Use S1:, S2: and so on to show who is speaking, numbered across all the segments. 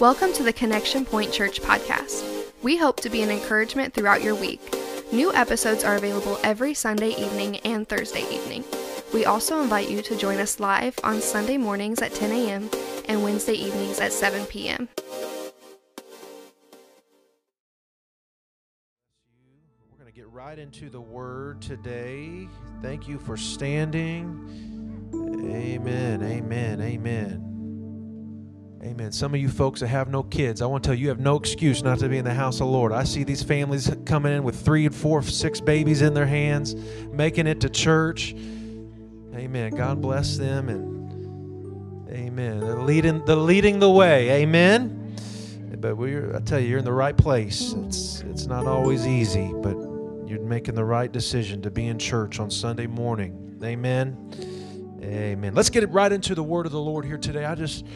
S1: Welcome to the Connection Point Church podcast. We hope to be an encouragement throughout your week. New episodes are available every Sunday evening and Thursday evening. We also invite you to join us live on Sunday mornings at 10 a.m. and Wednesday evenings at 7 p.m.
S2: We're going to get right into the word today. Thank you for standing. Amen. Amen. Amen. Amen. Some of you folks that have no kids, I want to tell you, you have no excuse not to be in the house of the Lord. I see these families coming in with three and four, six babies in their hands, making it to church. Amen. God bless them and Amen. They're leading, they're leading the way. Amen. But we're, I tell you, you're in the right place. It's it's not always easy, but you're making the right decision to be in church on Sunday morning. Amen. Amen. Let's get it right into the word of the Lord here today. I just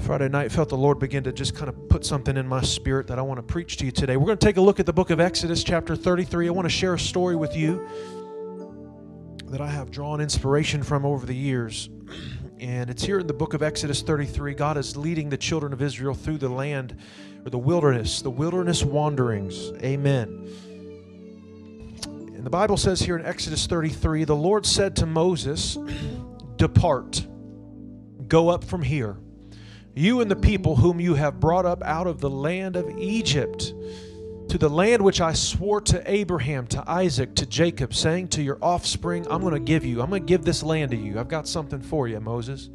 S2: Friday night felt the Lord begin to just kind of put something in my spirit that I want to preach to you today. We're going to take a look at the book of Exodus, chapter 33. I want to share a story with you that I have drawn inspiration from over the years. And it's here in the book of Exodus 33. God is leading the children of Israel through the land or the wilderness, the wilderness wanderings. Amen. And the Bible says here in Exodus 33 the Lord said to Moses, Depart, go up from here you and the people whom you have brought up out of the land of Egypt, to the land which I swore to Abraham, to Isaac, to Jacob, saying to your offspring, I'm going to give you, I'm going to give this land to you. I've got something for you, Moses.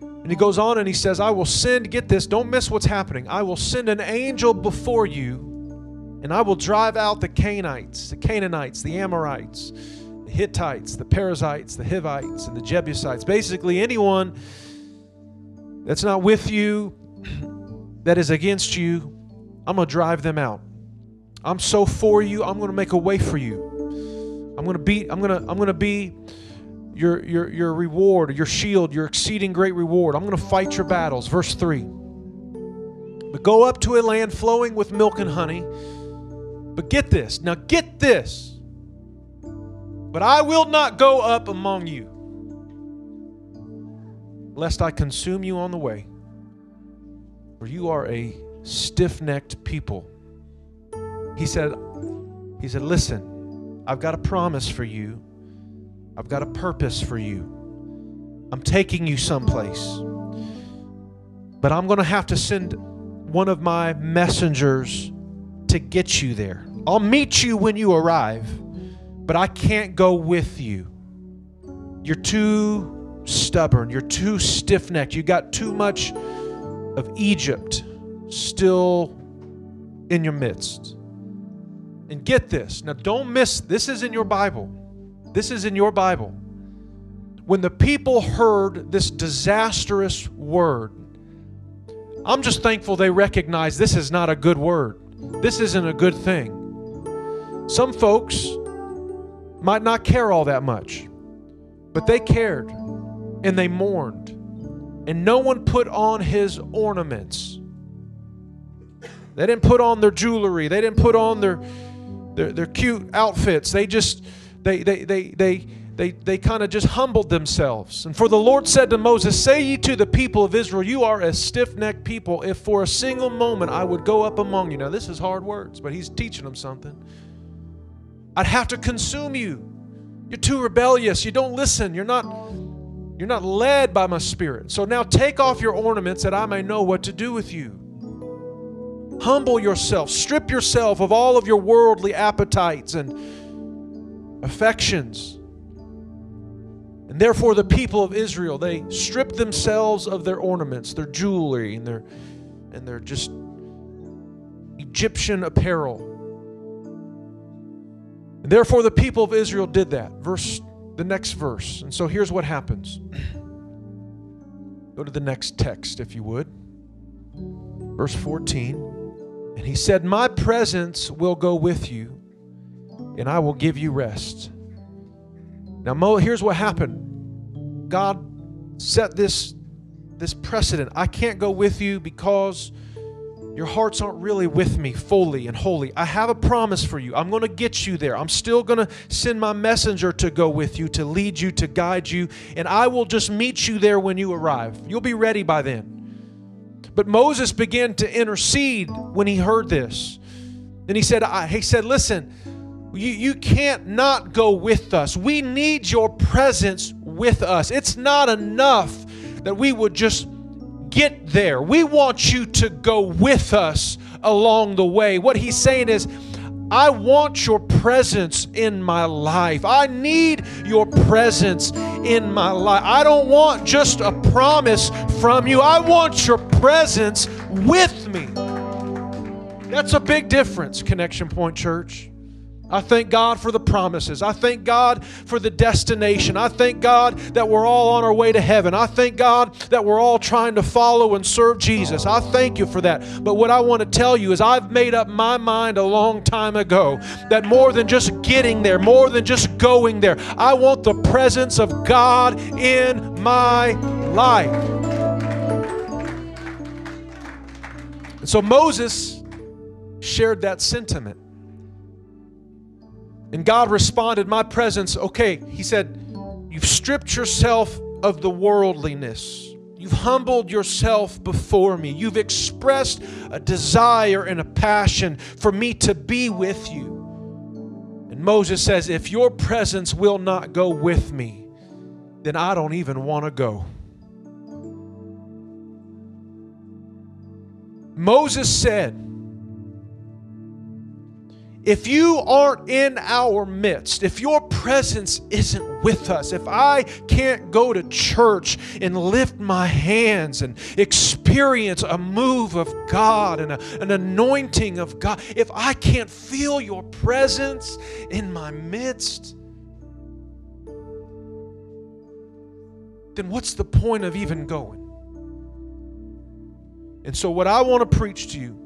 S2: And he goes on and he says, I will send, get this, don't miss what's happening. I will send an angel before you, and I will drive out the Canaanites, the Canaanites, the Amorites, the Hittites, the Perizzites, the Hivites, and the Jebusites. Basically, anyone that's not with you, that is against you, I'm going to drive them out. I'm so for you, I'm going to make a way for you. I'm going to be I'm going to I'm going to be your your your reward, your shield, your exceeding great reward. I'm going to fight your battles. Verse 3. But go up to a land flowing with milk and honey. But get this. Now get this. But I will not go up among you lest I consume you on the way. For you are a stiff necked people. He said, He said, Listen, I've got a promise for you. I've got a purpose for you. I'm taking you someplace. But I'm going to have to send one of my messengers to get you there. I'll meet you when you arrive, but I can't go with you. You're too stubborn. You're too stiff necked. You got too much of Egypt still in your midst. And get this. Now, don't miss this is in your Bible. This is in your Bible. When the people heard this disastrous word, I'm just thankful they recognize this is not a good word. This isn't a good thing. Some folks might not care all that much, but they cared and they mourned. And no one put on his ornaments. They didn't put on their jewelry. They didn't put on their their, their cute outfits. They just they they they they they, they kind of just humbled themselves. And for the Lord said to Moses, Say ye to the people of Israel, You are a stiff necked people. If for a single moment I would go up among you. Now, this is hard words, but he's teaching them something. I'd have to consume you. You're too rebellious. You don't listen. You're not you're not led by my spirit. So now take off your ornaments that I may know what to do with you. Humble yourself, strip yourself of all of your worldly appetites and affections. And therefore, the people of Israel, they stripped themselves of their ornaments, their jewelry, and their, and their just Egyptian apparel. And therefore, the people of Israel did that. Verse the next verse. And so here's what happens. Go to the next text, if you would. Verse 14. And he said, My presence will go with you, and I will give you rest. Now, Mo, here's what happened God set this, this precedent. I can't go with you because your hearts aren't really with me fully and wholly. I have a promise for you. I'm going to get you there. I'm still going to send my messenger to go with you, to lead you, to guide you, and I will just meet you there when you arrive. You'll be ready by then. But Moses began to intercede when he heard this. And he said, I, he said, listen, you, you can't not go with us. We need your presence with us. It's not enough that we would just get there. We want you to go with us along the way. What he's saying is, I want your presence in my life. I need your presence in my life. I don't want just a promise from you. I want your presence with me. That's a big difference, Connection Point Church. I thank God for the promises. I thank God for the destination. I thank God that we're all on our way to heaven. I thank God that we're all trying to follow and serve Jesus. I thank you for that. But what I want to tell you is I've made up my mind a long time ago that more than just getting there, more than just going there, I want the presence of God in my life. And so Moses shared that sentiment. And God responded, My presence, okay, He said, You've stripped yourself of the worldliness. You've humbled yourself before me. You've expressed a desire and a passion for me to be with you. And Moses says, If your presence will not go with me, then I don't even want to go. Moses said, if you aren't in our midst, if your presence isn't with us, if I can't go to church and lift my hands and experience a move of God and a, an anointing of God, if I can't feel your presence in my midst, then what's the point of even going? And so, what I want to preach to you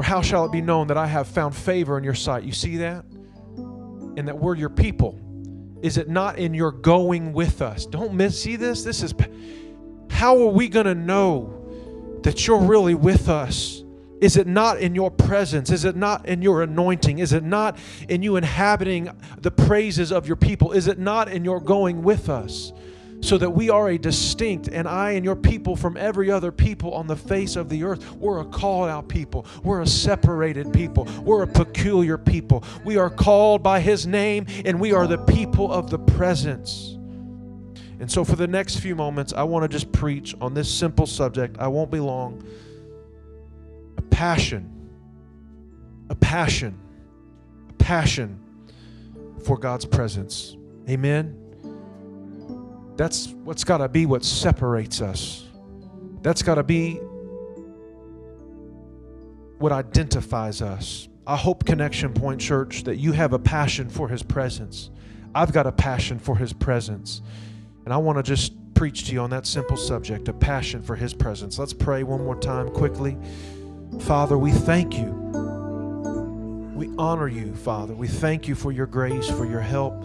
S2: for how shall it be known that I have found favor in your sight? You see that? And that we're your people. Is it not in your going with us? Don't miss, see this? This is how are we going to know that you're really with us? Is it not in your presence? Is it not in your anointing? Is it not in you inhabiting the praises of your people? Is it not in your going with us? So that we are a distinct and I and your people from every other people on the face of the earth. We're a called out people. We're a separated people. We're a peculiar people. We are called by His name and we are the people of the presence. And so, for the next few moments, I want to just preach on this simple subject. I won't be long. A passion, a passion, a passion for God's presence. Amen. That's what's got to be what separates us. That's got to be what identifies us. I hope, Connection Point Church, that you have a passion for His presence. I've got a passion for His presence. And I want to just preach to you on that simple subject a passion for His presence. Let's pray one more time quickly. Father, we thank you. We honor you, Father. We thank you for your grace, for your help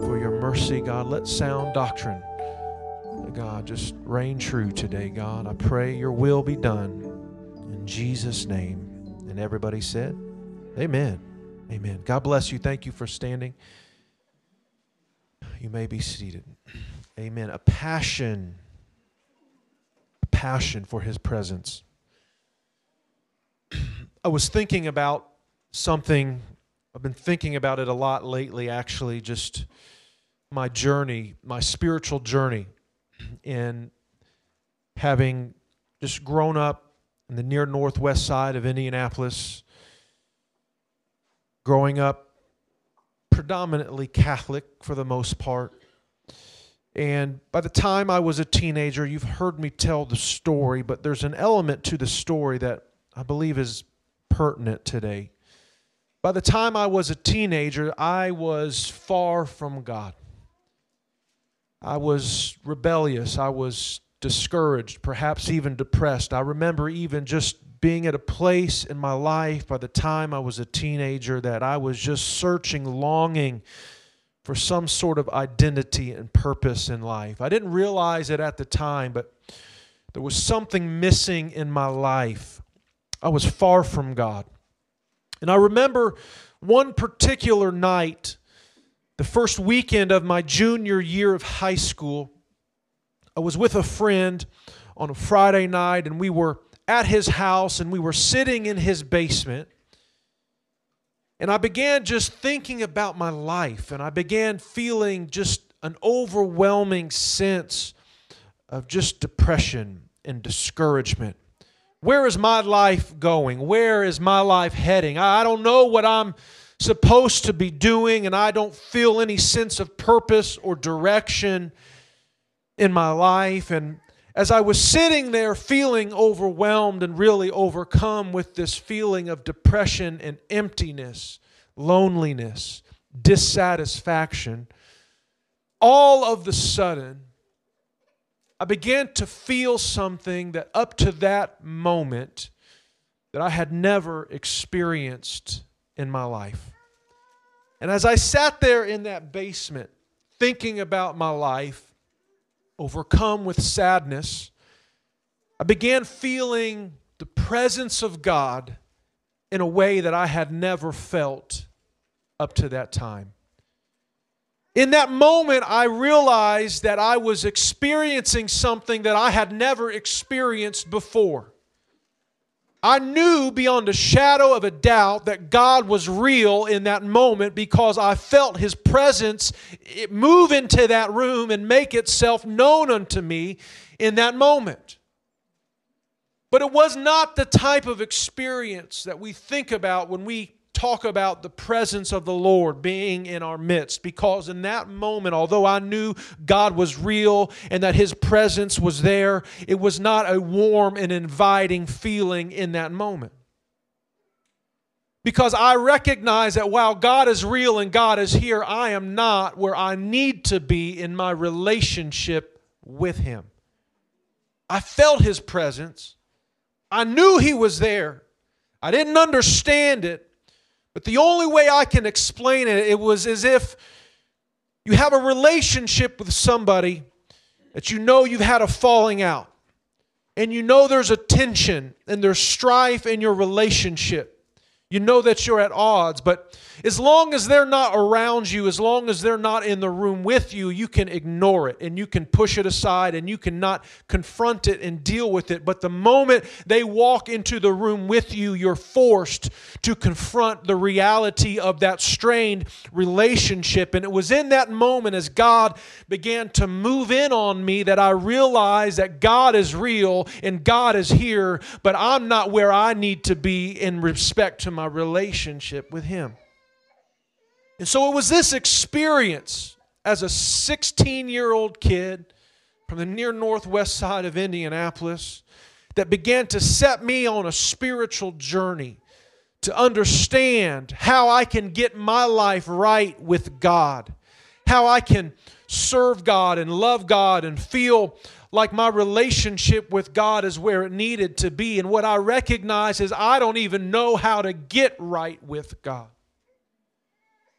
S2: for your mercy, God. Let sound doctrine, God, just reign true today, God. I pray your will be done in Jesus' name. And everybody said, Amen. Amen. God bless you. Thank you for standing. You may be seated. Amen. A passion, a passion for his presence. I was thinking about something I've been thinking about it a lot lately, actually, just my journey, my spiritual journey, in having just grown up in the near northwest side of Indianapolis, growing up predominantly Catholic for the most part. And by the time I was a teenager, you've heard me tell the story, but there's an element to the story that I believe is pertinent today. By the time I was a teenager, I was far from God. I was rebellious. I was discouraged, perhaps even depressed. I remember even just being at a place in my life by the time I was a teenager that I was just searching, longing for some sort of identity and purpose in life. I didn't realize it at the time, but there was something missing in my life. I was far from God. And I remember one particular night, the first weekend of my junior year of high school, I was with a friend on a Friday night, and we were at his house and we were sitting in his basement. And I began just thinking about my life, and I began feeling just an overwhelming sense of just depression and discouragement. Where is my life going? Where is my life heading? I don't know what I'm supposed to be doing, and I don't feel any sense of purpose or direction in my life. And as I was sitting there feeling overwhelmed and really overcome with this feeling of depression and emptiness, loneliness, dissatisfaction, all of the sudden, I began to feel something that up to that moment that I had never experienced in my life. And as I sat there in that basement thinking about my life, overcome with sadness, I began feeling the presence of God in a way that I had never felt up to that time. In that moment, I realized that I was experiencing something that I had never experienced before. I knew beyond a shadow of a doubt that God was real in that moment because I felt His presence eh, move into that room and make itself known unto me in that moment. But it was not the type of experience that we think about when we talk about the presence of the Lord being in our midst because in that moment, although I knew God was real and that His presence was there, it was not a warm and inviting feeling in that moment. Because I recognize that while God is real and God is here, I am not where I need to be in my relationship with Him. I felt His presence. I knew He was there. I didn't understand it, but the only way I can explain it, it was as if you have a relationship with somebody that you know you've had a falling out. And you know there's a tension and there's strife in your relationship. You know that you're at odds, but as long as they're not around you, as long as they're not in the room with you, you can ignore it and you can push it aside and you cannot confront it and deal with it. But the moment they walk into the room with you, you're forced to confront the reality of that strained relationship. And it was in that moment as God began to move in on me that I realized that God is real and God is here, but I'm not where I need to be in respect to my relationship with Him. And so it was this experience as a 16 year old kid from the near northwest side of Indianapolis that began to set me on a spiritual journey to understand how I can get my life right with God, how I can serve God and love God and feel like my relationship with God is where it needed to be. And what I recognize is I don't even know how to get right with God.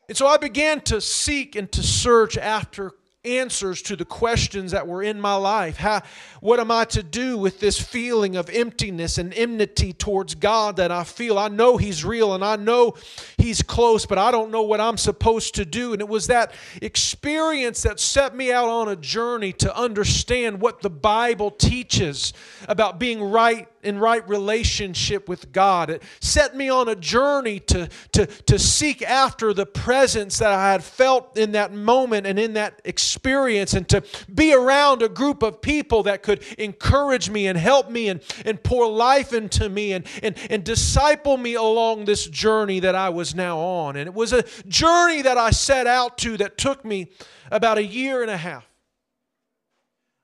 S2: And so I began to seek and to search after answers to the questions that were in my life. How, what am I to do with this feeling of emptiness and enmity towards God that I feel? I know He's real and I know He's close, but I don't know what I'm supposed to do. And it was that experience that set me out on a journey to understand what the Bible teaches about being right in right relationship with God. It set me on a journey to, to, to seek after the presence that I had felt in that moment and in that experience, and to be around a group of people that could encourage me and help me and, and pour life into me and, and, and disciple me along this journey that I was now on. And it was a journey that I set out to that took me about a year and a half.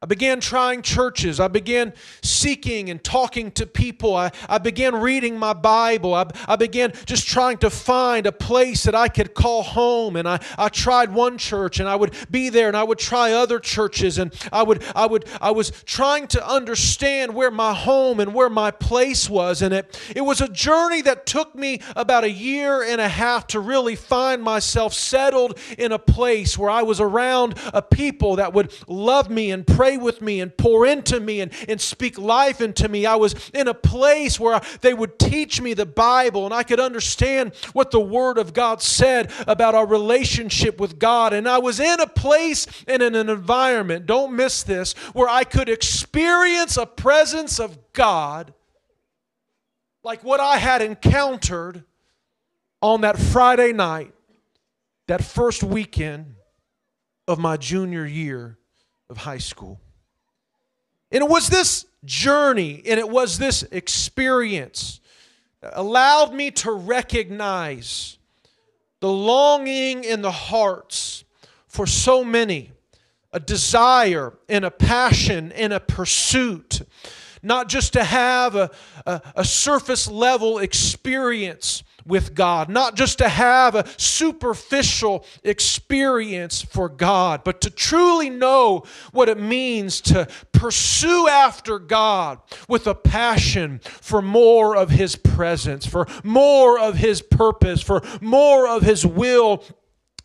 S2: I began trying churches. I began seeking and talking to people. I, I began reading my Bible. I, I began just trying to find a place that I could call home. And I, I tried one church and I would be there and I would try other churches. And I would I would I was trying to understand where my home and where my place was. And it, it was a journey that took me about a year and a half to really find myself settled in a place where I was around a people that would love me and pray with me and pour into me and, and speak life into me. I was in a place where they would teach me the Bible and I could understand what the Word of God said about our relationship with God. And I was in a place and in an environment, don't miss this, where I could experience a presence of God like what I had encountered on that Friday night, that first weekend of my junior year of high school. And it was this journey and it was this experience that allowed me to recognize the longing in the hearts for so many, a desire and a passion and a pursuit not just to have a, a, a surface level experience with God, not just to have a superficial experience for God, but to truly know what it means to pursue after God with a passion for more of His presence, for more of His purpose, for more of His will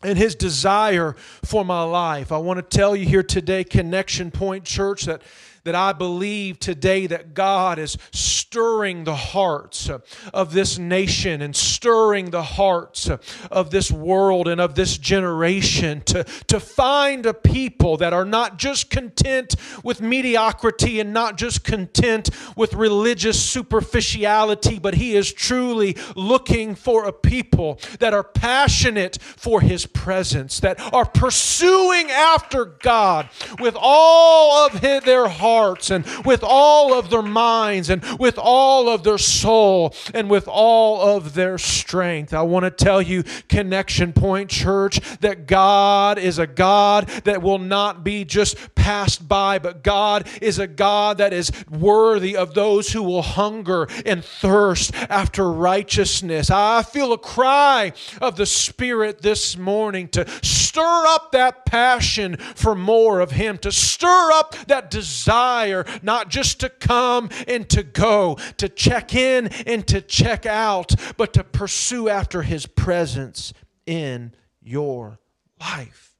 S2: and his desire for my life. I want to tell you here today, Connection Point Church, that that I believe today that God is stirring the hearts of this nation and stirring the hearts of this world and of this generation to, to find a people that are not just content with mediocrity and not just content with religious superficiality, but He is truly looking for a people that are passionate for His presence, that are pursuing after God with all of their heart hearts and with all of their minds and with all of their soul and with all of their strength. I want to tell you, Connection Point Church, that God is a God that will not be just passed by, but God is a God that is worthy of those who will hunger and thirst after righteousness. I feel a cry of the Spirit this morning to stir up that passion for more of Him, to stir up that desire desire not just to come and to go, to check in and to check out, but to pursue after His presence in your life.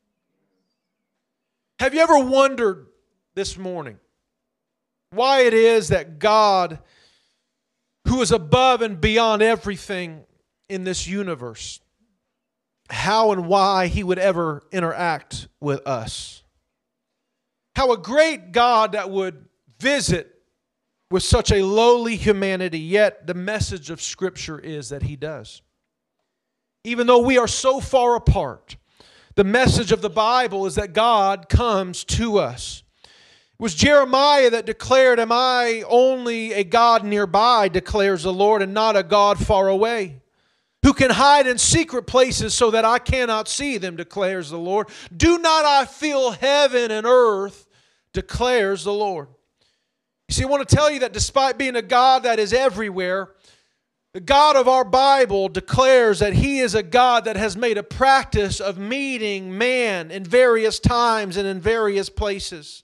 S2: Have you ever wondered this morning why it is that God, who is above and beyond everything in this universe, how and why He would ever interact with us? How a great God that would visit with such a lowly humanity, yet the message of Scripture is that He does. Even though we are so far apart, the message of the Bible is that God comes to us. It was Jeremiah that declared, Am I only a God nearby, declares the Lord, and not a God far away? Who can hide in secret places so that I cannot see them, declares the Lord. Do not I feel heaven and earth, declares the Lord. You see, I want to tell you that despite being a God that is everywhere, the God of our Bible declares that He is a God that has made a practice of meeting man in various times and in various places.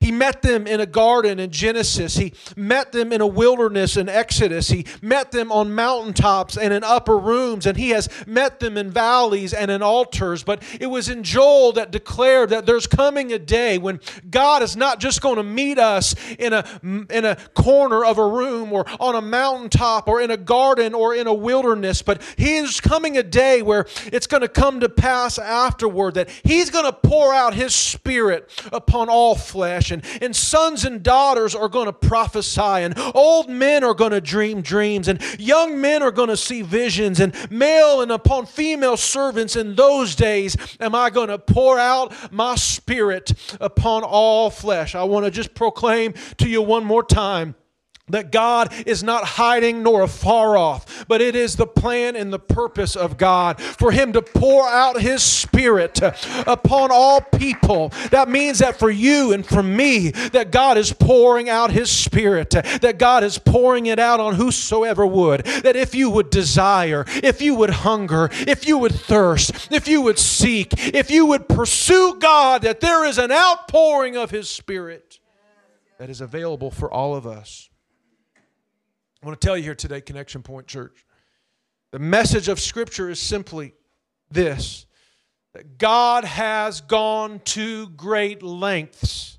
S2: He met them in a garden in Genesis. He met them in a wilderness in Exodus. He met them on mountaintops and in upper rooms. And he has met them in valleys and in altars. But it was in Joel that declared that there's coming a day when God is not just going to meet us in a, in a corner of a room or on a mountaintop or in a garden or in a wilderness, but he is coming a day where it's going to come to pass afterward that he's going to pour out his spirit upon all flesh and, and sons and daughters are going to prophesy, and old men are going to dream dreams, and young men are going to see visions, and male and upon female servants in those days am I going to pour out my spirit upon all flesh. I want to just proclaim to you one more time that God is not hiding nor afar off, but it is the plan and the purpose of God for Him to pour out His Spirit upon all people. That means that for you and for me, that God is pouring out His Spirit, that God is pouring it out on whosoever would. That if you would desire, if you would hunger, if you would thirst, if you would seek, if you would pursue God, that there is an outpouring of His Spirit that is available for all of us. I want to tell you here today, Connection Point Church, the message of Scripture is simply this that God has gone to great lengths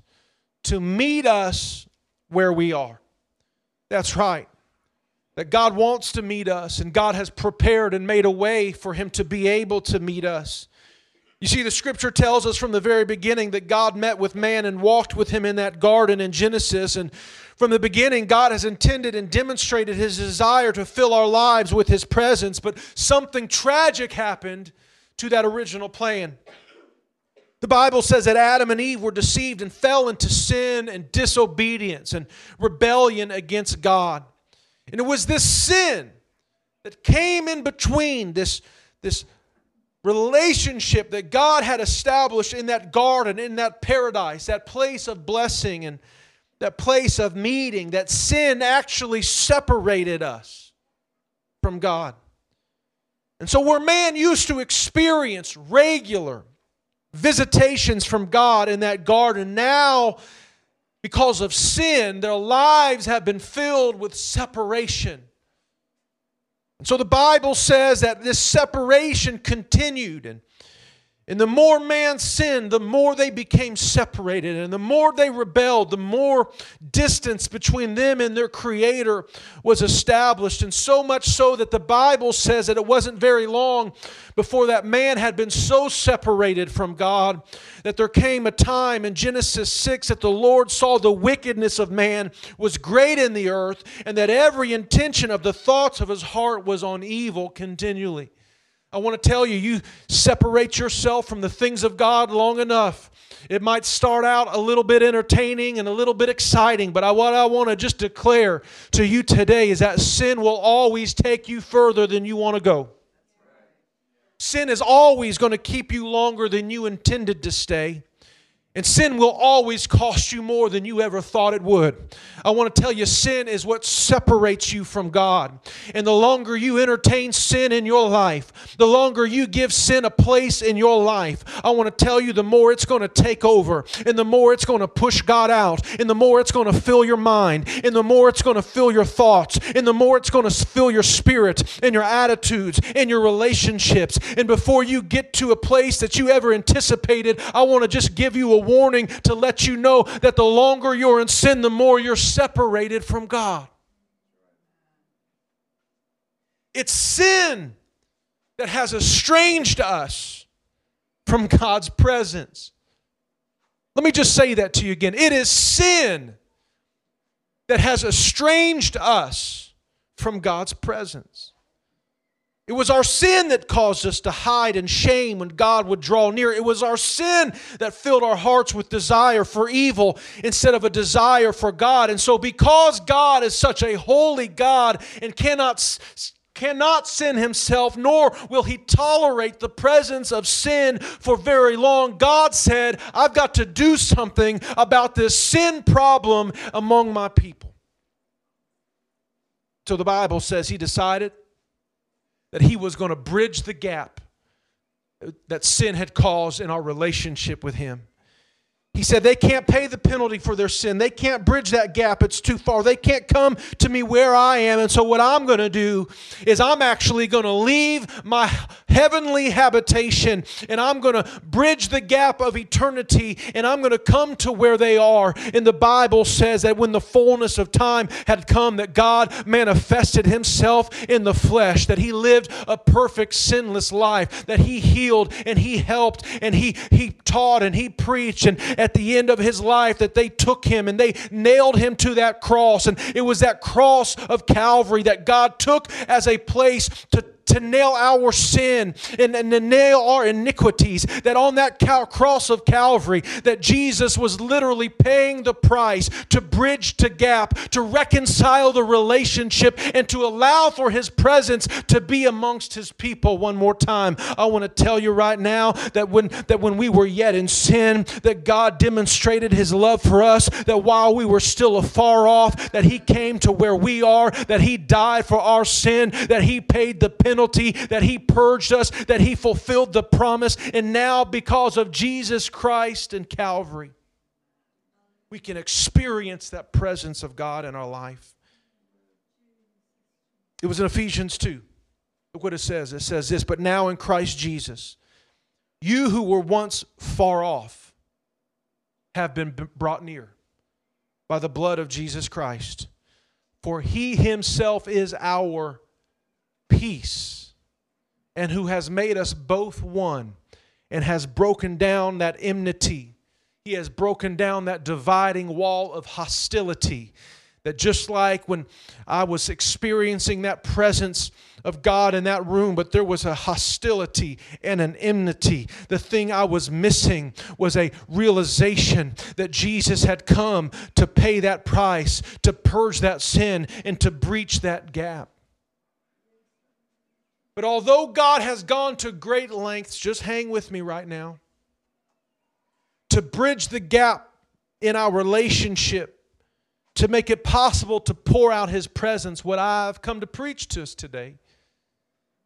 S2: to meet us where we are. That's right. That God wants to meet us, and God has prepared and made a way for Him to be able to meet us. You see, the scripture tells us from the very beginning that God met with man and walked with him in that garden in Genesis. And from the beginning, God has intended and demonstrated his desire to fill our lives with his presence. But something tragic happened to that original plan. The Bible says that Adam and Eve were deceived and fell into sin and disobedience and rebellion against God. And it was this sin that came in between this, this relationship that God had established in that garden, in that paradise, that place of blessing and that place of meeting, that sin actually separated us from God. And so, where man used to experience regular visitations from God in that garden. Now, because of sin, their lives have been filled with separation. And so the Bible says that this separation continued. And and the more man sinned, the more they became separated. And the more they rebelled, the more distance between them and their Creator was established. And so much so that the Bible says that it wasn't very long before that man had been so separated from God that there came a time in Genesis 6 that the Lord saw the wickedness of man was great in the earth and that every intention of the thoughts of his heart was on evil continually. I want to tell you, you separate yourself from the things of God long enough. It might start out a little bit entertaining and a little bit exciting, but I, what I want to just declare to you today is that sin will always take you further than you want to go. Sin is always going to keep you longer than you intended to stay. And sin will always cost you more than you ever thought it would. I want to tell you, sin is what separates you from God. And the longer you entertain sin in your life, the longer you give sin a place in your life, I want to tell you, the more it's going to take over, and the more it's going to push God out, and the more it's going to fill your mind, and the more it's going to fill your thoughts, and the more it's going to fill your spirit, and your attitudes, and your relationships. And before you get to a place that you ever anticipated, I want to just give you a warning to let you know that the longer you're in sin, the more you're separated from God. It's sin that has estranged us from God's presence. Let me just say that to you again. It is sin that has estranged us from God's presence. It was our sin that caused us to hide in shame when God would draw near. It was our sin that filled our hearts with desire for evil instead of a desire for God. And so, because God is such a holy God and cannot cannot sin himself, nor will he tolerate the presence of sin for very long. God said, I've got to do something about this sin problem among my people. So the Bible says he decided that he was going to bridge the gap that sin had caused in our relationship with him. He said they can't pay the penalty for their sin. They can't bridge that gap. It's too far. They can't come to me where I am. And so, what I'm going to do is I'm actually going to leave my heavenly habitation and I'm going to bridge the gap of eternity and I'm going to come to where they are. And the Bible says that when the fullness of time had come, that God manifested himself in the flesh, that he lived a perfect, sinless life, that he healed and he helped and he, he taught and he preached. And at the end of his life that they took him and they nailed him to that cross. And it was that cross of Calvary that God took as a place to to nail our sin and, and to nail our iniquities. That on that cal- cross of Calvary, that Jesus was literally paying the price to bridge the gap, to reconcile the relationship, and to allow for His presence to be amongst His people. One more time, I want to tell you right now that when that when we were yet in sin, that God demonstrated His love for us. That while we were still afar off, that He came to where we are. That He died for our sin. That He paid the penalty penalty, that He purged us, that He fulfilled the promise. And now, because of Jesus Christ and Calvary, we can experience that presence of God in our life. It was in Ephesians 2. Look what it says. It says this, but now in Christ Jesus, you who were once far off have been brought near by the blood of Jesus Christ. For he himself is our peace, and who has made us both one, and has broken down that enmity. He has broken down that dividing wall of hostility that just like when I was experiencing that presence of God in that room, but there was a hostility and an enmity. The thing I was missing was a realization that Jesus had come to pay that price, to purge that sin, and to breach that gap. But although God has gone to great lengths, just hang with me right now, to bridge the gap in our relationship to make it possible to pour out His presence, what I've come to preach to us today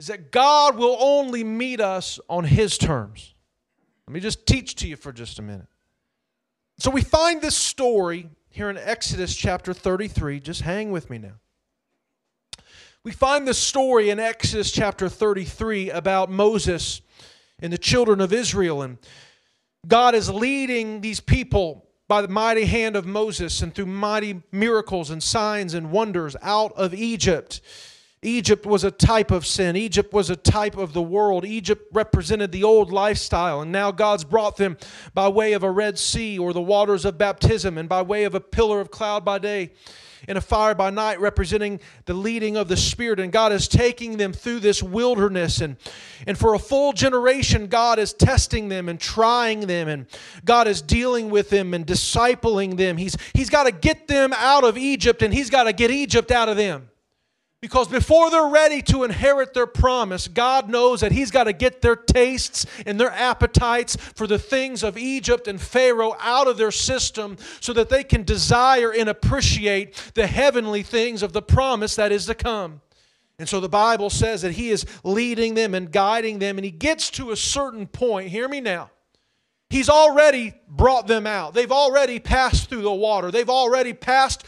S2: is that God will only meet us on His terms. Let me just teach to you for just a minute. So we find this story here in Exodus chapter 33. Just hang with me now. We find this story in Exodus chapter 33 about Moses and the children of Israel. And God is leading these people by the mighty hand of Moses and through mighty miracles and signs and wonders out of Egypt. Egypt was a type of sin. Egypt was a type of the world. Egypt represented the old lifestyle. And now God's brought them by way of a Red Sea or the waters of baptism and by way of a pillar of cloud by day and a fire by night, representing the leading of the Spirit. And God is taking them through this wilderness. And, and for a full generation, God is testing them and trying them. And God is dealing with them and discipling them. He's, he's got to get them out of Egypt, and He's got to get Egypt out of them. Because before they're ready to inherit their promise, God knows that He's got to get their tastes and their appetites for the things of Egypt and Pharaoh out of their system so that they can desire and appreciate the heavenly things of the promise that is to come. And so the Bible says that He is leading them and guiding them, and He gets to a certain point. Hear me now. He's already brought them out. They've already passed through the water. They've already passed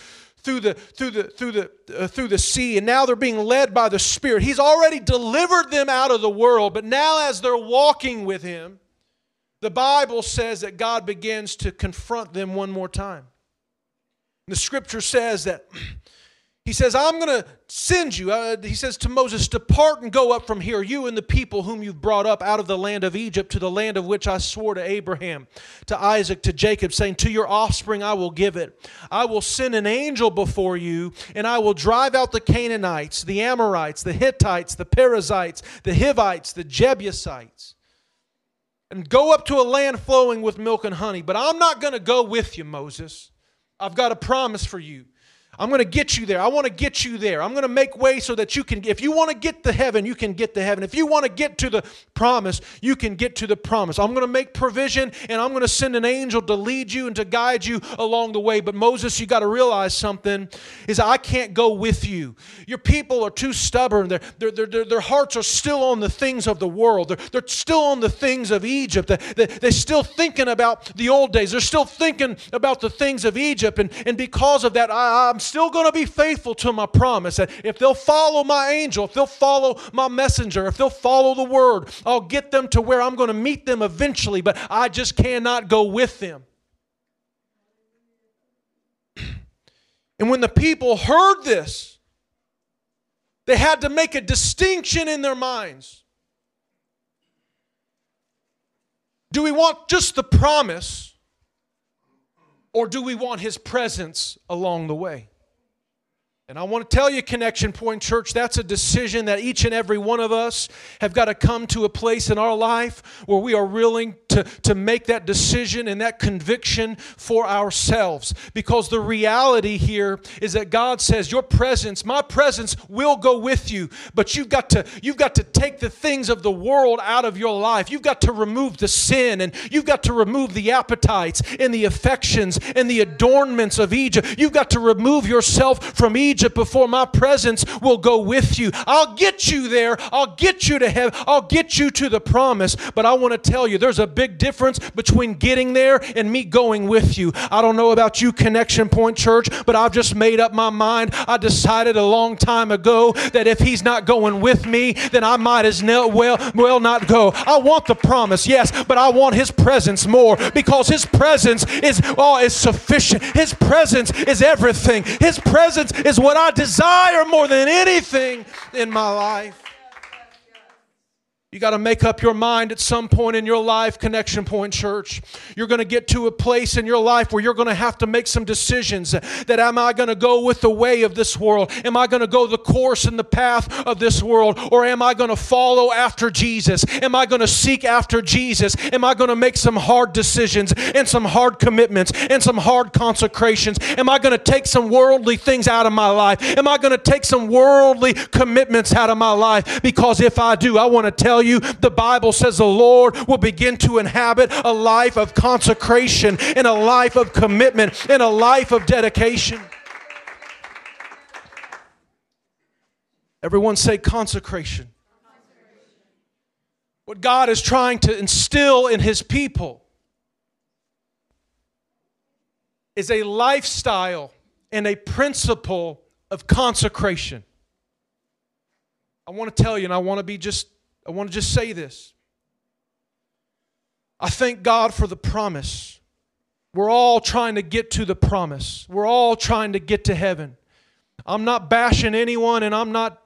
S2: through the through the through the uh, through the sea and now they're being led by the spirit. He's already delivered them out of the world but now as they're walking with him the bible says that god begins to confront them one more time. The scripture says that He says, I'm going to send you. Uh, he says to Moses, Depart and go up from here, you and the people whom you've brought up out of the land of Egypt to the land of which I swore to Abraham, to Isaac, to Jacob, saying, To your offspring I will give it. I will send an angel before you, and I will drive out the Canaanites, the Amorites, the Hittites, the Perizzites, the Hivites, the Jebusites. And go up to a land flowing with milk and honey. But I'm not going to go with you, Moses. I've got a promise for you. I'm going to get you there. I want to get you there. I'm going to make way so that you can, if you want to get to heaven, you can get to heaven. If you want to get to the promise, you can get to the promise. I'm going to make provision and I'm going to send an angel to lead you and to guide you along the way. But Moses, you got to realize something is I can't go with you. Your people are too stubborn. Their, their, their, their hearts are still on the things of the world. They're, they're still on the things of Egypt. They, they, they're still thinking about the old days. They're still thinking about the things of Egypt. And, and because of that, I, I'm still going to be faithful to my promise. That if they'll follow my angel, if they'll follow my messenger, if they'll follow the word, I'll get them to where I'm going to meet them eventually, but I just cannot go with them. And when the people heard this, they had to make a distinction in their minds. Do we want just the promise, or do we want his presence along the way? And I want to tell you, Connection Point Church, that's a decision that each and every one of us have got to come to a place in our life where we are willing to, to make that decision and that conviction for ourselves. Because the reality here is that God says, Your presence, my presence will go with you, but you've got to, you've got to take the things of the world out of your life. You've got to remove the sin and you've got to remove the appetites and the affections and the adornments of Egypt. You've got to remove yourself from Egypt Egypt before my presence will go with you. I'll get you there. I'll get you to heaven. I'll get you to the promise. But I want to tell you, there's a big difference between getting there and me going with you. I don't know about you, Connection Point Church, but I've just made up my mind. I decided a long time ago that if He's not going with me, then I might as well, well not go. I want the promise, yes, but I want His presence more because His presence is, oh, is sufficient. His presence is everything. His presence is what I desire more than anything in my life. You got to make up your mind at some point in your life, Connection Point Church. You're going to get to a place in your life where you're going to have to make some decisions that am I going to go with the way of this world? Am I going to go the course and the path of this world? Or am I going to follow after Jesus? Am I going to seek after Jesus? Am I going to make some hard decisions and some hard commitments and some hard consecrations? Am I going to take some worldly things out of my life? Am I going to take some worldly commitments out of my life? Because if I do, I want to tell you you, the Bible says the Lord will begin to inhabit a life of consecration and a life of commitment and a life of dedication. Everyone say consecration. What God is trying to instill in His people is a lifestyle and a principle of consecration. I want to tell you, and I want to be just I want to just say this. I thank God for the promise. We're all trying to get to the promise. We're all trying to get to heaven. I'm not bashing anyone and I'm not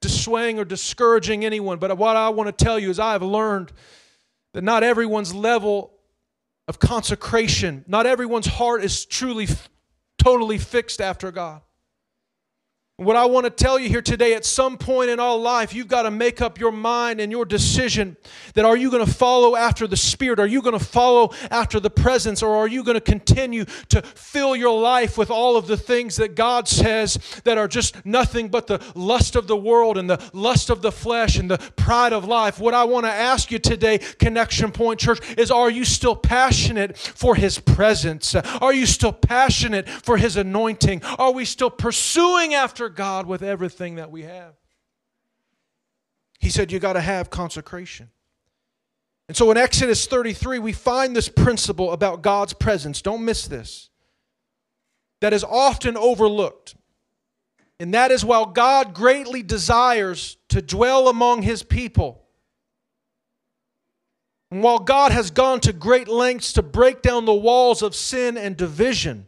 S2: dissuading or discouraging anyone, but what I want to tell you is I have learned that not everyone's level of consecration, not everyone's heart is truly, totally fixed after God. What I want to tell you here today, at some point in our life, you've got to make up your mind and your decision that are you going to follow after the Spirit? Are you going to follow after the presence? Or are you going to continue to fill your life with all of the things that God says that are just nothing but the lust of the world and the lust of the flesh and the pride of life? What I want to ask you today, Connection Point Church, is are you still passionate for His presence? Are you still passionate for His anointing? Are we still pursuing after God with everything that we have. He said, You got to have consecration. And so in Exodus 33, we find this principle about God's presence. Don't miss this. That is often overlooked. And that is while God greatly desires to dwell among his people, and while God has gone to great lengths to break down the walls of sin and division,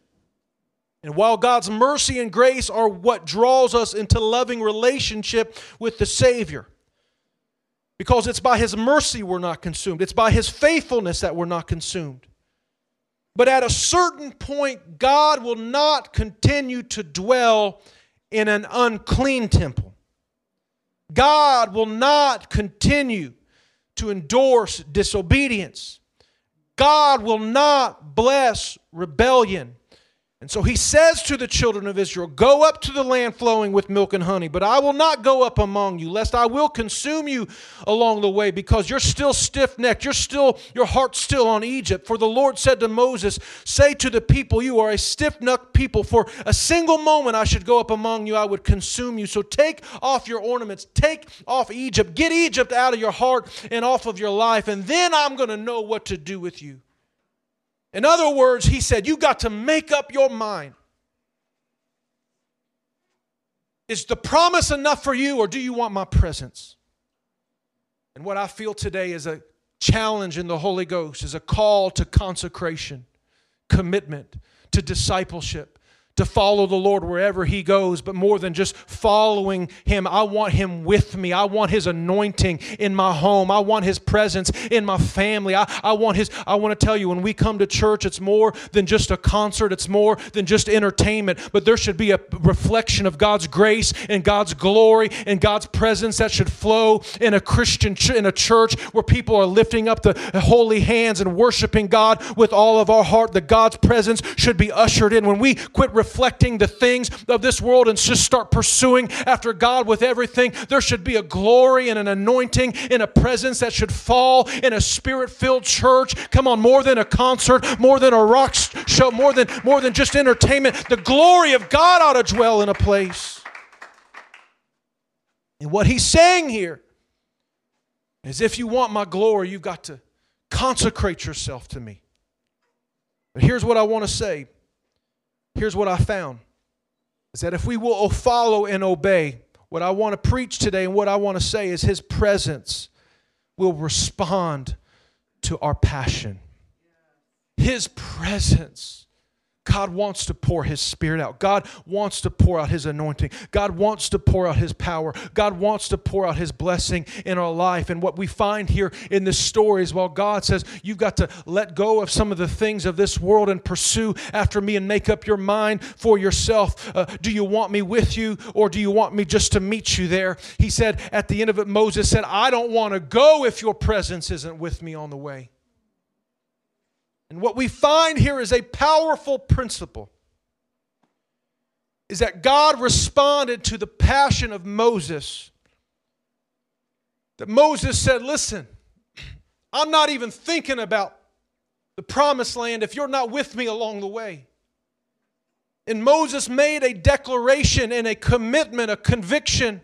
S2: and while God's mercy and grace are what draws us into loving relationship with the Savior, because it's by His mercy we're not consumed, it's by His faithfulness that we're not consumed. But at a certain point, God will not continue to dwell in an unclean temple. God will not continue to endorse disobedience. God will not bless rebellion. And so he says to the children of Israel, Go up to the land flowing with milk and honey, but I will not go up among you, lest I will consume you along the way, because you're still stiff necked. You're still, your heart's still on Egypt. For the Lord said to Moses, Say to the people, You are a stiff necked people. For a single moment I should go up among you, I would consume you. So take off your ornaments, take off Egypt, get Egypt out of your heart and off of your life, and then I'm going to know what to do with you. In other words, he said, You got to make up your mind. Is the promise enough for you, or do you want my presence? And what I feel today is a challenge in the Holy Ghost, is a call to consecration, commitment, to discipleship to follow the Lord wherever He goes, but more than just following Him, I want Him with me. I want His anointing in my home. I want His presence in my family. I, I want His, I want to tell you, when we come to church, it's more than just a concert, it's more than just entertainment, but there should be a reflection of God's grace and God's glory and God's presence that should flow in a Christian, ch- in a church where people are lifting up the holy hands and worshiping God with all of our heart. That God's presence should be ushered in. When we quit reflecting the things of this world and just start pursuing after God with everything. There should be a glory and an anointing and a presence that should fall in a spirit filled church. Come on, more than a concert, more than a rock show, more than, more than just entertainment. The glory of God ought to dwell in a place. And what he's saying here is if you want my glory, you've got to consecrate yourself to me. But here's what I want to say Here's what I found is that if we will follow and obey, what I want to preach today and what I want to say is His presence will respond to our passion. His presence God wants to pour His Spirit out. God wants to pour out His anointing. God wants to pour out His power. God wants to pour out His blessing in our life. And what we find here in this story is while God says, You've got to let go of some of the things of this world and pursue after me and make up your mind for yourself. Uh, do you want me with you or do you want me just to meet you there? He said, At the end of it, Moses said, I don't want to go if your presence isn't with me on the way. And what we find here is a powerful principle is that God responded to the passion of Moses. That Moses said, Listen, I'm not even thinking about the promised land if you're not with me along the way. And Moses made a declaration and a commitment, a conviction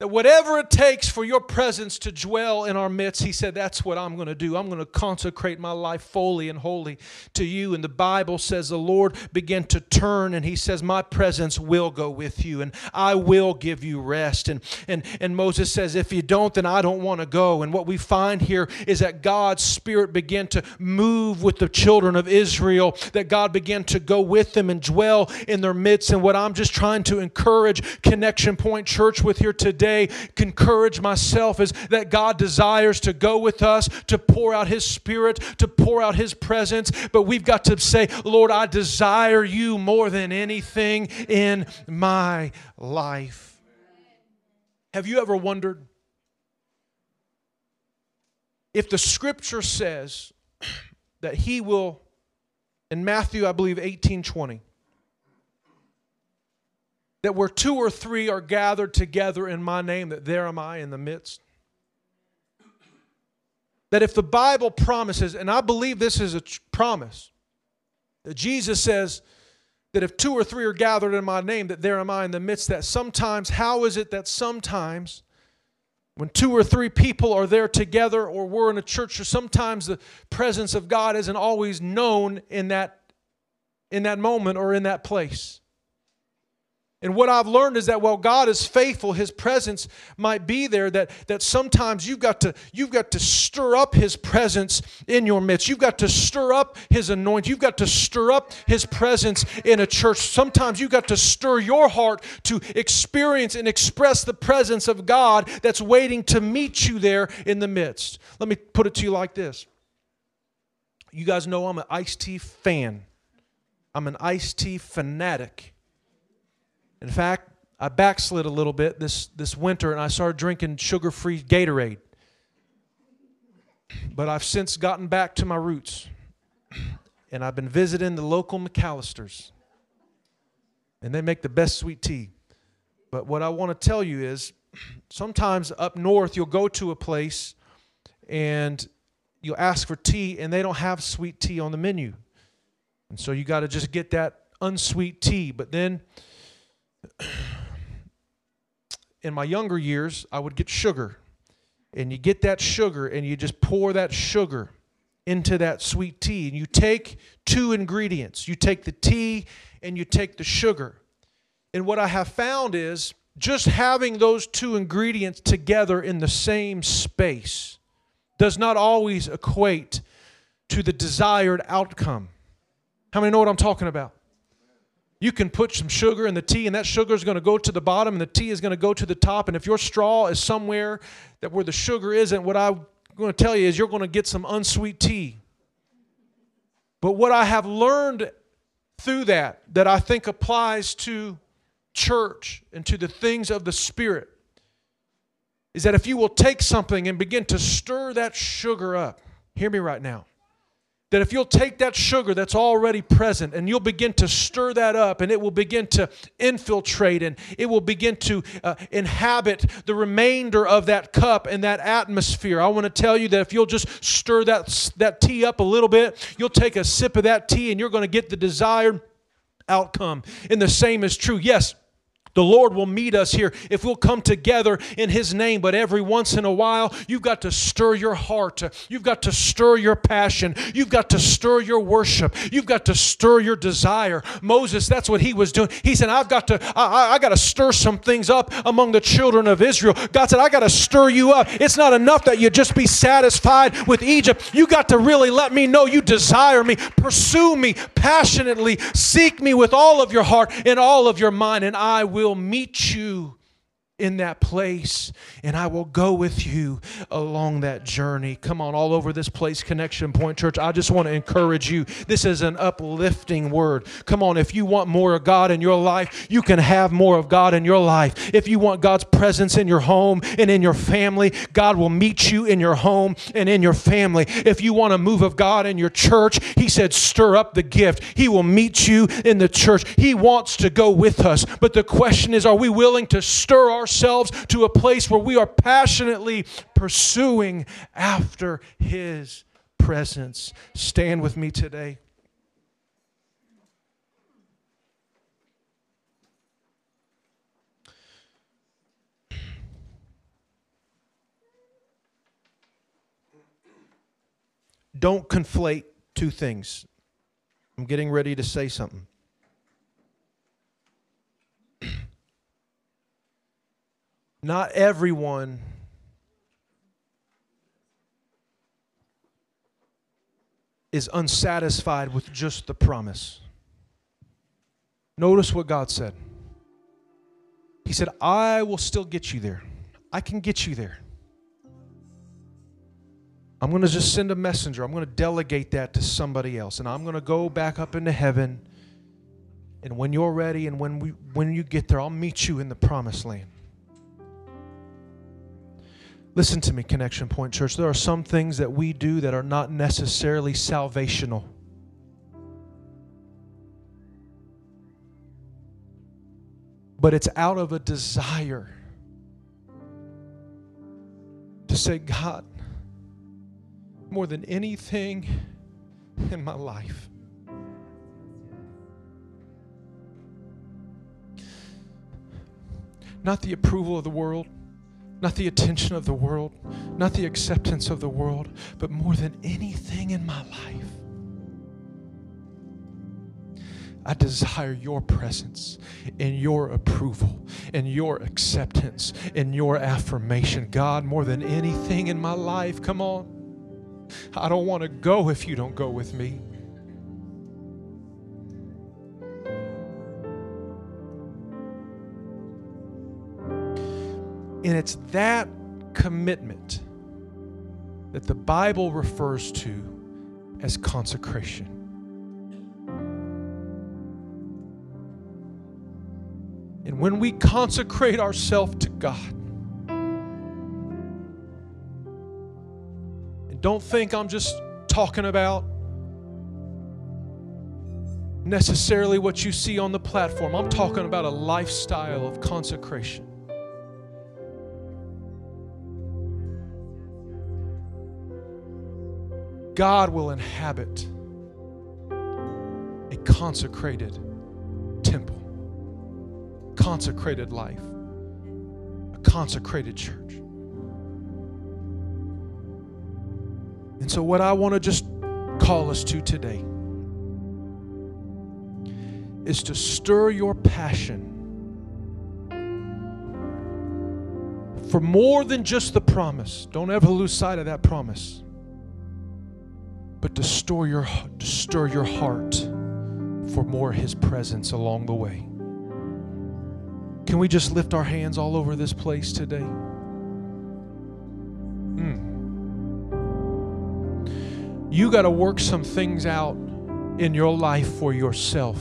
S2: that whatever it takes for your presence to dwell in our midst, he said, that's what I'm going to do. I'm going to consecrate my life fully and wholly to you. And the Bible says the Lord began to turn and he says, My presence will go with you and I will give you rest. And, and, and Moses says, If you don't, then I don't want to go. And what we find here is that God's Spirit began to move with the children of Israel, that God began to go with them and dwell in their midst. And what I'm just trying to encourage Connection Point Church with here today can encourage myself is that God desires to go with us, to pour out His Spirit, to pour out His presence. But we've got to say, Lord, I desire you more than anything in my life. Have you ever wondered if the scripture says that He will, in Matthew, I believe, 18 20, that where two or three are gathered together in my name, that there am I in the midst. That if the Bible promises, and I believe this is a tr- promise, that Jesus says that if two or three are gathered in my name, that there am I in the midst, that sometimes, how is it that sometimes when two or three people are there together or we're in a church, or sometimes the presence of God isn't always known in that, in that moment or in that place? And what I've learned is that while God is faithful, his presence might be there, that, that sometimes you've got, to, you've got to stir up his presence in your midst. You've got to stir up his anointing. You've got to stir up his presence in a church. Sometimes you've got to stir your heart to experience and express the presence of God that's waiting to meet you there in the midst. Let me put it to you like this. You guys know I'm an iced tea fan. I'm an iced tea fanatic. In fact, I backslid a little bit this, this winter and I started drinking sugar free Gatorade. But I've since gotten back to my roots and I've been visiting the local McAlister's. And they make the best sweet tea. But what I want to tell you is sometimes up north you'll go to a place and you'll ask for tea and they don't have sweet tea on the menu. And so you got to just get that unsweet tea. But then in my younger years, I would get sugar. And you get that sugar and you just pour that sugar into that sweet tea. And you take two ingredients you take the tea and you take the sugar. And what I have found is just having those two ingredients together in the same space does not always equate to the desired outcome. How many know what I'm talking about? you can put some sugar in the tea, and that sugar is going to go to the bottom, and the tea is going to go to the top. And if your straw is somewhere that where the sugar isn't, what I'm going to tell you is you're going to get some unsweet tea. But what I have learned through that, that I think applies to church and to the things of the Spirit, is that if you will take something and begin to stir that sugar up, hear me right now that if you'll take that sugar that's already present and you'll begin to stir that up and it will begin to infiltrate and it will begin to uh, inhabit the remainder of that cup and that atmosphere i want to tell you that if you'll just stir that, that tea up a little bit you'll take a sip of that tea and you're going to get the desired outcome. And the same is true. Yes the Lord will meet us here if we'll come together in His name. But every once in a while, you've got to stir your heart. You've got to stir your passion. You've got to stir your worship. You've got to stir your desire. Moses, that's what he was doing. He said, I've got to, I, I got to stir some things up among the children of Israel. God said, I got to stir you up. It's not enough that you just be satisfied with Egypt. You got to really let me know you desire me. Pursue me passionately. Seek me with all of your heart and all of your mind, and I will will meet you in that place, and I will go with you along that journey. Come on, all over this place, Connection Point Church. I just want to encourage you. This is an uplifting word. Come on, if you want more of God in your life, you can have more of God in your life. If you want God's presence in your home and in your family, God will meet you in your home and in your family. If you want a move of God in your church, He said, stir up the gift. He will meet you in the church. He wants to go with us. But the question is, are we willing to stir our ourselves to a place where we are passionately pursuing after His presence. Stand with me today. Don't conflate two things. I'm getting ready to say something. Not everyone is unsatisfied with just the promise. Notice what God said. He said, I will still get you there. I can get you there. I'm going to just send a messenger. I'm going to delegate that to somebody else. And I'm going to go back up into heaven. And when you're ready and when, we, when you get there, I'll meet you in the promised land. Listen to me, Connection Point Church. There are some things that we do that are not necessarily salvational. But it's out of a desire to say, God, more than anything in my life, not the approval of the world not the attention of the world, not the acceptance of the world, but more than anything in my life. I desire your presence and your approval and your acceptance and your affirmation. God, more than anything in my life, come on. I don't want to go if you don't go with me. And it's that commitment that the Bible refers to as consecration. And when we consecrate ourselves to God, and don't think I'm just talking about necessarily what you see on the platform, I'm talking about a lifestyle of consecration. God will inhabit a consecrated temple, consecrated life, a consecrated church. And so, what I want to just call us to today is to stir your passion for more than just the promise. Don't ever lose sight of that promise but to stir your, to stir your heart for more His presence along the way. Can we just lift our hands all over this place today? Mm. You got to work some things out in your life for yourself.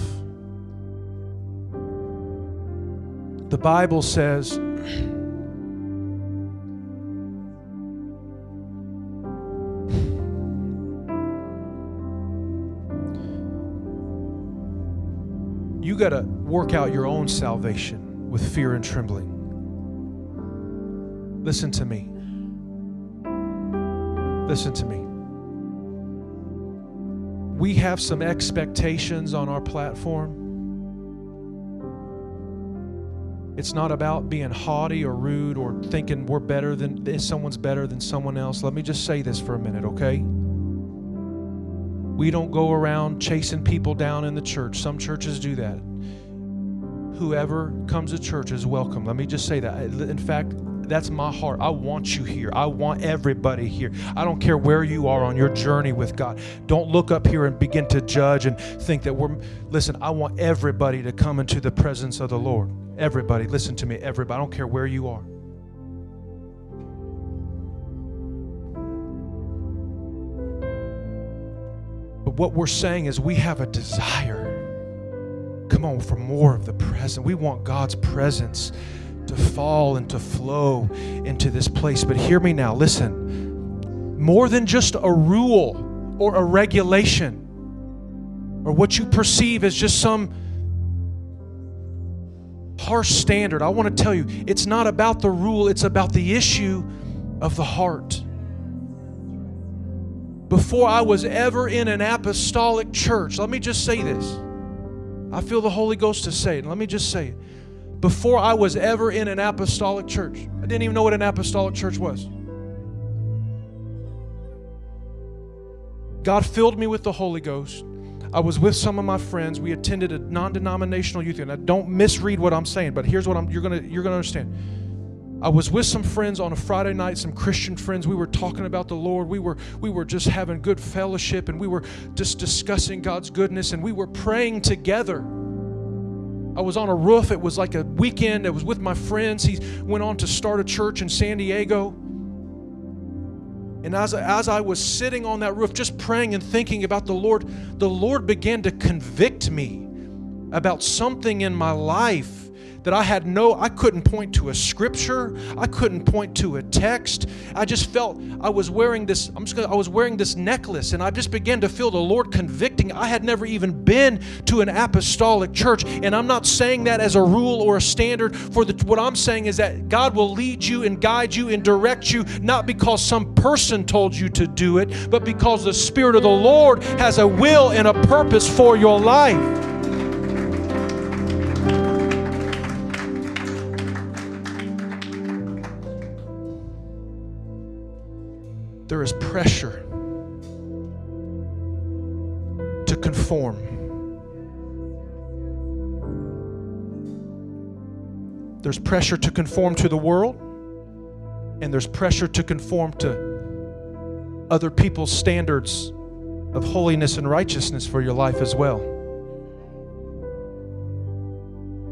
S2: The Bible says, got to work out your own salvation with fear and trembling. Listen to me. Listen to me. We have some expectations on our platform. It's not about being haughty or rude or thinking we're better than someone's better than someone else. Let me just say this for a minute, okay? We don't go around chasing people down in the church. Some churches do that. Whoever comes to church is welcome. Let me just say that. In fact, that's my heart. I want you here. I want everybody here. I don't care where you are on your journey with God. Don't look up here and begin to judge and think that we're. Listen, I want everybody to come into the presence of the Lord. Everybody, listen to me. Everybody. I don't care where you are. What we're saying is we have a desire. Come on, for more of the present. We want God's presence to fall and to flow into this place. But hear me now. Listen. More than just a rule or a regulation or what you perceive as just some harsh standard, I want to tell you, it's not about the rule, it's about the issue of the heart before I was ever in an apostolic church. Let me just say this. I feel the Holy Ghost to say it. Let me just say it. Before I was ever in an apostolic church, I didn't even know what an apostolic church was. God filled me with the Holy Ghost. I was with some of my friends. We attended a non-denominational youth. And I don't misread what I'm saying, but here's what I'm you're gonna you're gonna understand. I was with some friends on a Friday night, some Christian friends. We were talking about the Lord. We were we were just having good fellowship and we were just discussing God's goodness and we were praying together. I was on a roof. It was like a weekend. I was with my friends. He went on to start a church in San Diego. And as, as I was sitting on that roof, just praying and thinking about the Lord, the Lord began to convict me about something in my life that I had no, I couldn't point to a scripture, I couldn't point to a text. I just felt I was wearing this, I'm just gonna, I was wearing this necklace, and I just began to feel the Lord convicting. I had never even been to an apostolic church, and I'm not saying that as a rule or a standard for the what I'm saying is that God will lead you and guide you and direct you, not because some person told you to do it, but because the Spirit of the Lord has a will and a purpose for your life. Is pressure to conform. There's pressure to conform to the world, and there's pressure to conform to other people's standards of holiness and righteousness for your life as well.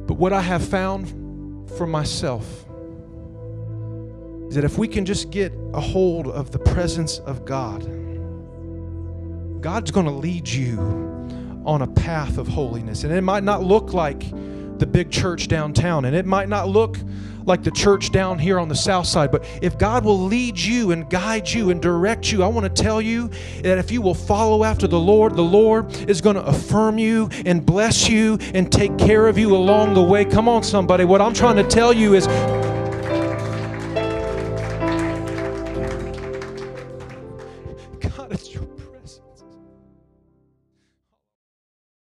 S2: But what I have found for myself is that if we can just get a hold of the presence of God, God's going to lead you on a path of holiness. And it might not look like the big church downtown, and it might not look like the church down here on the south side. But if God will lead you and guide you and direct you, I want to tell you that if you will follow after the Lord, the Lord is going to affirm you and bless you and take care of you along the way. Come on, somebody. What I'm trying to tell you is